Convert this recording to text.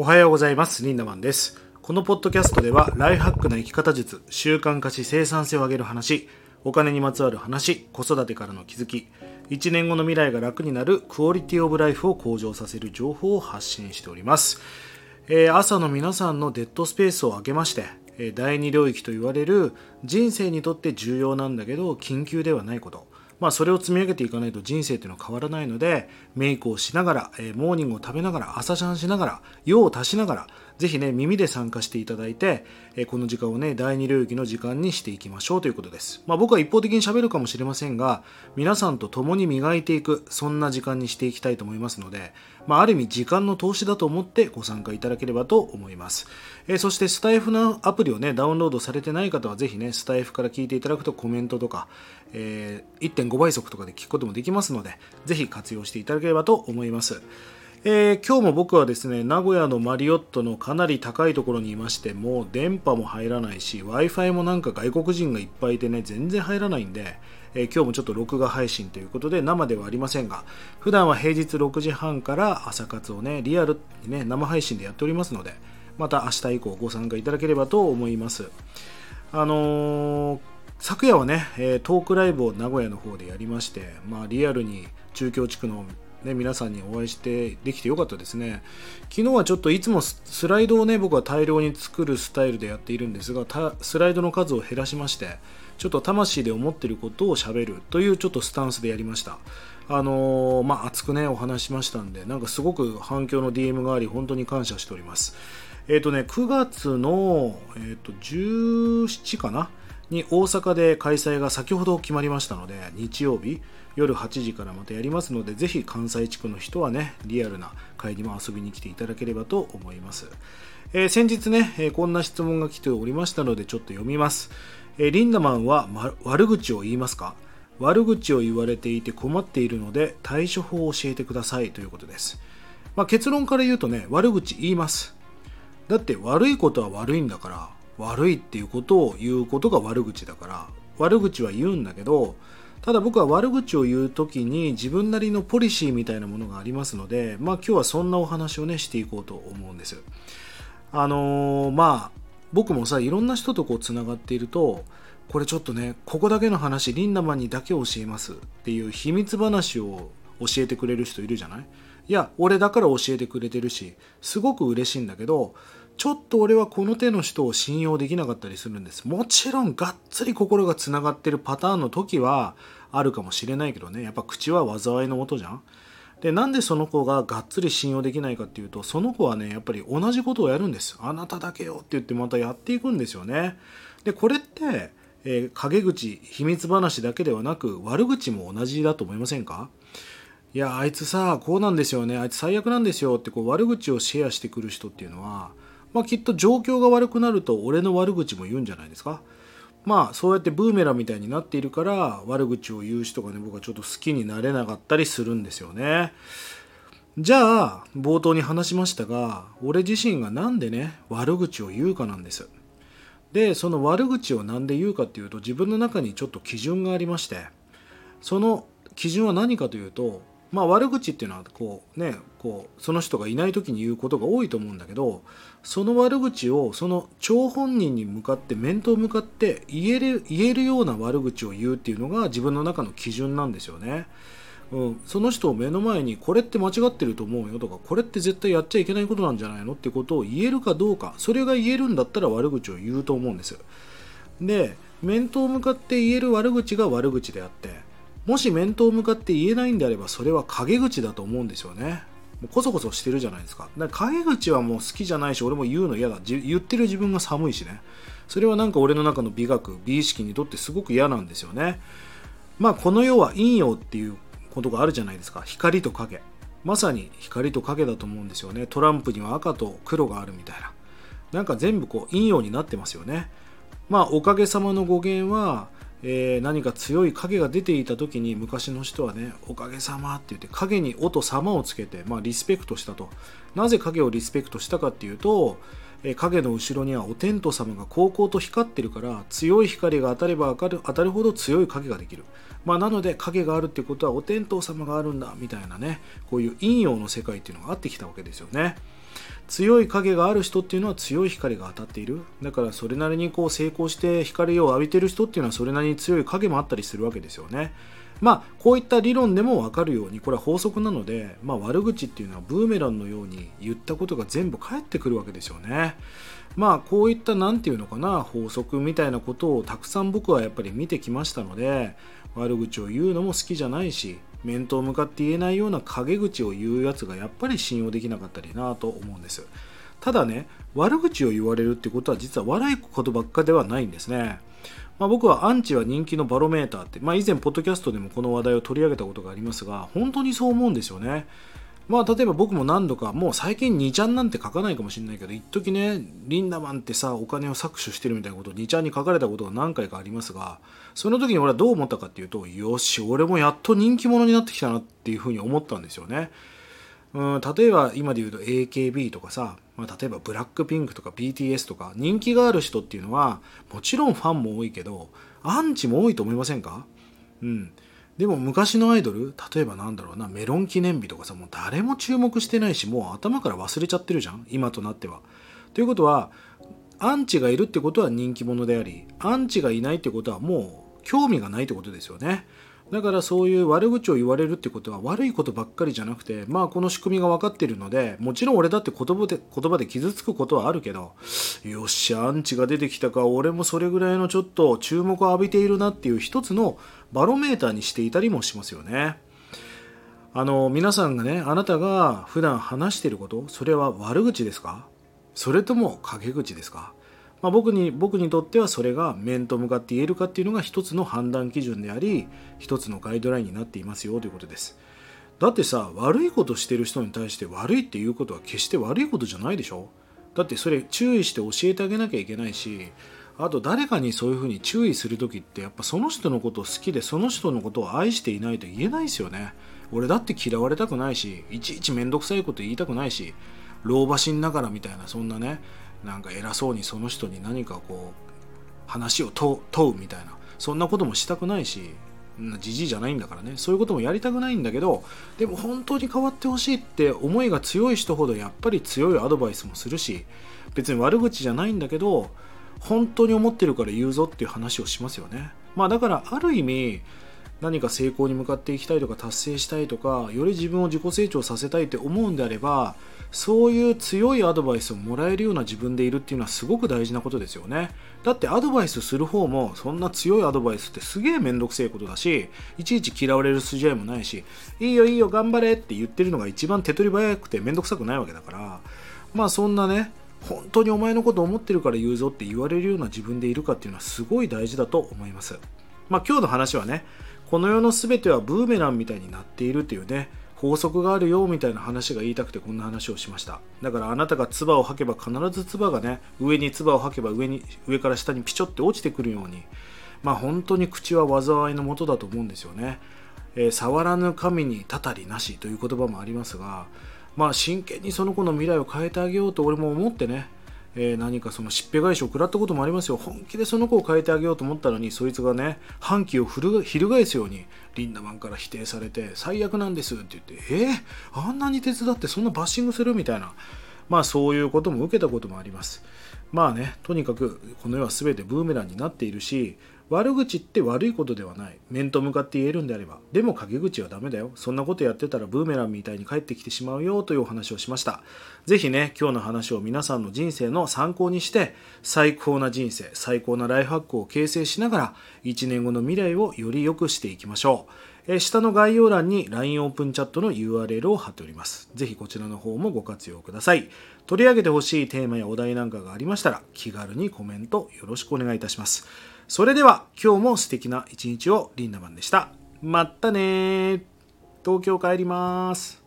おはようございます。リンダマンです。このポッドキャストでは、ライフハックな生き方術、習慣化し生産性を上げる話、お金にまつわる話、子育てからの気づき、1年後の未来が楽になるクオリティオブライフを向上させる情報を発信しております。えー朝の皆さんのデッドスペースを空けまして、第二領域と言われる人生にとって重要なんだけど緊急ではないことまあ、それを積み上げていかないと人生っていうのは変わらないのでメイクをしながら、えーモーニングを食べながら朝シャンしながら用を足しながらぜひね耳で参加していただいて、えこの時間をね第二領域の時間にしていきましょうということです、まあ、僕は一方的に喋るかもしれませんが皆さんと共に磨いていくそんな時間にしていきたいと思いますので、まあ、ある意味時間の投資だと思ってご参加いただければと思います、えそしてスタイフのアプリをねダウンロードされてない方はぜひねスタイフから聞いていただくとコメントとか、えー1.5倍速とかで聞くこともできますのでぜひ活用していただければと思います。えー今日も僕はですね名古屋のマリオットのかなり高いところにいましても電波も入らないし w i f i もなんか外国人がいっぱいいてね全然入らないんで、えー今日もちょっと録画配信ということで生ではありませんが普段は平日6時半から朝活をねリアルにね生配信でやっておりますのでまた明日以降ご参加いただければと思います。あのー昨夜はね、えトークライブを名古屋の方でやりまして、まあ、リアルに中京地区の、ね、皆さんにお会いしてできてよかったですね。昨日はちょっといつもスライドをね僕は大量に作るスタイルでやっているんですがスライドの数を減らしましてちょっと魂で思ってることをしゃべるというちょっとスタンスでやりました。あのーまあ熱くねお話しましたんでなんかすごく反響の DM があり本当に感謝しております。えっ、とね9月の、えー、と17かなに大阪で開催が先ほど決まりましたので日曜日夜8時からまたやりますのでぜひ関西地区の人はねリアルな会にも遊びに来ていただければと思います、えー先日ね、えーこんな質問が来ておりましたのでちょっと読みます、えーリンダマンは、ま悪口を言いますか？悪口を言われていて困っているので対処法を教えてくださいということです、まあ、結論から言うとね悪口言います。だって悪いことは悪いんだから悪いっていうことを言うことが悪口だから悪口は言うんだけどただ僕は悪口を言う時に自分なりのポリシーみたいなものがありますのでまあ今日はそんなお話をねしていこうと思うんです。あのーまあ僕もさいろんな人とこうつながっているとこれちょっとねここだけの話リンダマンにだけ教えます。っていう秘密話を教えてくれる人いるじゃない？いや俺だから教えてくれてるしすごく嬉しいんだけどちょっと俺はこの手の人を信用できなかったりするんです。もちろんがっつり心がつながってるパターンの時はあるかもしれないけどね。やっぱ口は災いのもとじゃん。でなんでその子ががっつり信用できないかっていうとその子はねやっぱり同じことをやるんです。あなただけよって言ってまたやっていくんですよね。でこれって、えー陰口秘密話だけではなく悪口も同じだと思いませんか？いやあいつさこうなんですよね。あいつ最悪なんですよってこう悪口をシェアしてくる人っていうのは、まあ、きっと状況が悪くなると俺の悪口も言うんじゃないですか？まあそうやってブーメランみたいになっているから悪口を言う人がね僕はちょっと好きになれなかったりするんですよね。じゃあ冒頭に話しましたが俺自身がなんでね悪口を言うかなんです。でその悪口を何で言うかっていうと自分の中にちょっと基準がありましてその基準は何かというとまあ悪口っていうのはこうねこうその人がいない時に言うことが多いと思うんだけどその悪口をその張本人に向かって面と向かって言える言えるような悪口を言うっていうのが自分の中の基準なんですよね。うん、その人を目の前にこれって間違ってると思うよとかこれって絶対やっちゃいけないことなんじゃないのってことを言えるかどうかそれが言えるんだったら悪口を言うと思うんですで面と向かって言える悪口が悪口であってもし面と向かって言えないんであればそれは陰口だと思うんですよね。もうこそこそしてるじゃないですか。だから陰口はもう好きじゃないし俺も言うの嫌だ。言ってる自分が寒いしね。それはなんか俺の中の美学美意識にとってすごく嫌なんですよね。まあこの世は陰陽っていうことがあるじゃないですか。光と影。まさに光と影だと思うんですよね。トランプには赤と黒があるみたいな。なんか全部こう陰陽になってますよね。まあおかげさまの語源は、えー何か強い影が出ていた時に昔の人はねおかげさまって言って影に「お」と「様」をつけて、まあ、リスペクトしたと。なぜ影をリスペクトしたかっていうとえー影の後ろにはお天道様が高々と光ってるから強い光が当たれば当たるほど強い影ができる、まあ、なので影があるってことはお天道様があるんだみたいなねこういう陰陽の世界っていうのがあってきたわけですよね。強い影がある人っていうのは強い光が当たっている。だからそれなりにこう成功して光を浴びてる人っていうのはそれなりに強い影もあったりするわけですよね。まあこういった理論でも分かるようにこれは法則なので、まあ、悪口っていうのはブーメランのように言ったことが全部返ってくるわけですよね。まあこういった何て言うのかな法則みたいなことをたくさん僕はやっぱり見てきましたので悪口を言うのも好きじゃないし面と向かって言えないような陰口を言うやつがやっぱり信用できなかったりなと思うんです。ただね悪口を言われるってことは実は悪いことばっかではないんですね。まあ、僕はアンチは人気のバロメーターって、まあ、以前ポッドキャストでもこの話題を取り上げたことがありますが本当にそう思うんですよね。まあ例えば僕も何度かもう最近2ちゃんなんて書かないかもしれないけど一時ねリンダマンってさお金を搾取してるみたいなことを2ちゃんに書かれたことが何回かありますがその時に俺はどう思ったかっていうとよし俺もやっと人気者になってきたなっていうふうに思ったんですよね。うん例えば今で言うと AKB とかさ、まあ、例えばブラックピンクとか BTS とか人気がある人っていうのはもちろんファンも多いけどアンチも多いと思いませんか？うん。でも昔のアイドル例えばなんだろうなメロン記念日とかさもう誰も注目してないしもう頭から忘れちゃってるじゃん今となっては。ということはアンチがいるってことは人気者でありアンチがいないってことはもう興味がないってことですよね。だからそういう悪口を言われるってことは悪いことばっかりじゃなくてまあこの仕組みが分かっているのでもちろん俺だって言葉で言葉で傷つくことはあるけどよっしゃアンチが出てきたか俺もそれぐらいのちょっと注目を浴びているなっていう一つのバロメーターにしていたりもしますよね。あの皆さんがねあなたが普段話していることそれは悪口ですか？それとも陰口ですか？まあ、僕に僕にとってはそれが面と向かって言えるかっていうのが一つの判断基準であり一つのガイドラインになっていますよということです。だってさ悪いことしてる人に対して悪いっていうことは決して悪いことじゃないでしょ。だってそれ注意して教えてあげなきゃいけないしあと誰かにそういうふうに注意する時ってやっぱその人のことを好きでその人のことを愛していないと言えないですよね。俺だって嫌われたくないしいちいち面倒くさいこと言いたくないし老婆心ながらみたいなそんなね。なんか偉そうにその人に何かこう話を問うみたいな。そんなこともしたくないしじじいじゃないんだからね。そういうこともやりたくないんだけどでも本当に変わってほしいって思いが強い人ほどやっぱり強いアドバイスもするし別に悪口じゃないんだけど本当に思ってるから言うぞっていう話をしますよね。まあだからある意味何か成功に向かっていきたいとか達成したいとかより自分を自己成長させたいって思うんであればそういう強いアドバイスをもらえるような自分でいるっていうのはすごく大事なことですよね。だってアドバイスする方もそんな強いアドバイスってすげえめんどくせえことだしいちいち嫌われる筋合いもないしいいよいいよ頑張れって言ってるのが一番手取り早くてめんどくさくないわけだからまあそんなね本当にお前のこと思ってるから言うぞって言われるような自分でいるかっていうのはすごい大事だと思います。まあ今日の話はねこの世の全てはブーメランみたいになっているっていうね法則があるよみたいな話が言いたくてこんな話をしました。だからあなたが唾を吐けば必ず唾がね上に唾を吐けば上に上から下にピチョって落ちてくるようにまあ本当に口は災いのもとだと思うんですよね、えー、触らぬ神にたたりなしという言葉もありますがまあ真剣にその子の未来を変えてあげようと俺も思ってねえー、何かそのしっぺ返しを食らったこともありますよ。本気でその子を変えてあげようと思ったのにそいつがね反旗を翻すようにリンダマンから否定されて最悪なんですって言ってえー、あんなに手伝ってそんなバッシングするみたいな。まあそういうことも受けたこともあります。まあねとにかくこの世は全てブーメランになっているし悪口って悪いことではない。面と向かって言えるんであれば。でも陰口はダメだよ。そんなことやってたらブーメランみたいに帰ってきてしまうよというお話をしました。是非ね今日の話を皆さんの人生の参考にして最高な人生最高なライフハックを形成しながら1年後の未来をより良くしていきましょう。え下の概要欄に LINE オープンチャットの URL を貼っております。ぜひこちらの方もご活用ください。取り上げてほしいテーマやお題なんかがありましたら気軽にコメントよろしくお願いいたします。それでは今日も素敵な一日をリンダマンでした。またね東京帰ります。